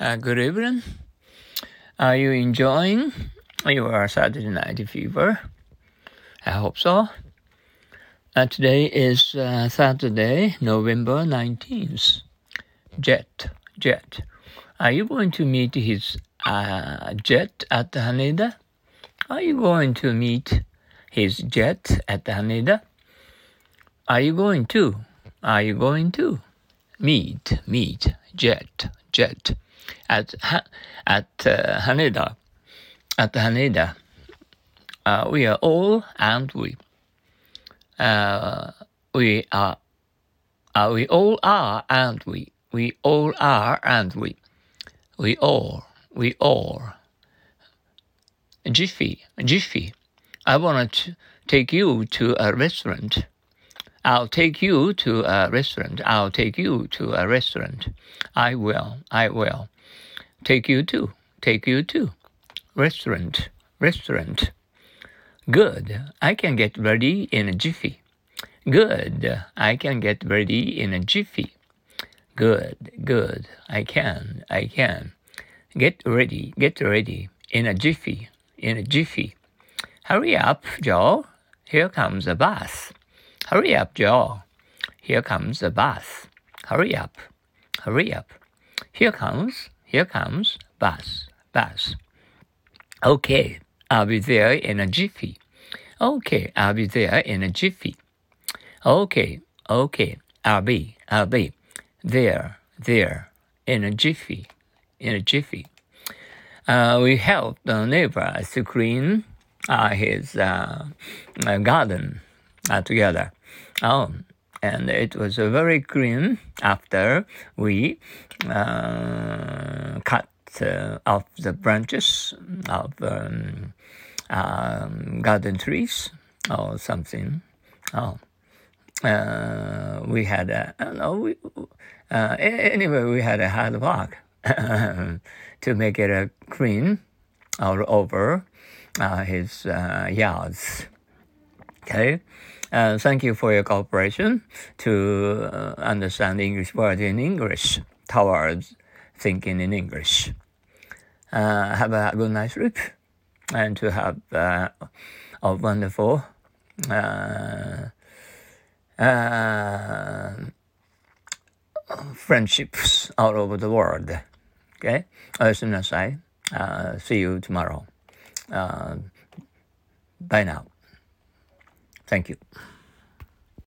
Uh, good evening. Are you enjoying your Saturday Night Fever? I hope so. Uh, today is uh, Saturday, November 19th. Jet, Jet. Are you going to meet his uh, jet at the Haneda? Are you going to meet his jet at the Haneda? Are you going to? Are you going to? Meet, meet, jet, jet at at uh, Haneda, at Haneda. Uh, we are all and we. Uh, we are. Uh, we all are and we. We all are and we. We all. We all. Jiffy, Jiffy. I want to take you to a restaurant. I'll take you to a restaurant. I'll take you to a restaurant. I will. I will. Take you to. Take you to. Restaurant. Restaurant. Good. I can get ready in a jiffy. Good. I can get ready in a jiffy. Good. Good. I can. I can. Get ready. Get ready in a jiffy. In a jiffy. Hurry up, Joe. Here comes a bus. Hurry up, Joe. Here comes the bus. Hurry up. Hurry up. Here comes, here comes bus, bus. Okay, I'll be there in a jiffy. Okay, I'll be there in a jiffy. Okay, okay, I'll be, I'll be there, there, in a jiffy, in a jiffy. Uh, we helped the neighbor to clean uh, his uh, garden uh, together. Oh, and it was very green after we uh, cut uh, off the branches of um, um, garden trees or something. Oh, uh, we had a, no, we, uh, anyway, we had a hard work to make it a green all over uh, his uh, yards. Okay. Uh, thank you for your cooperation to uh, understand English words in English towards thinking in English. Uh, have a good night's sleep and to have uh, a wonderful uh, uh, friendships all over the world. Okay, as soon as I see you tomorrow. bye now. Thank you.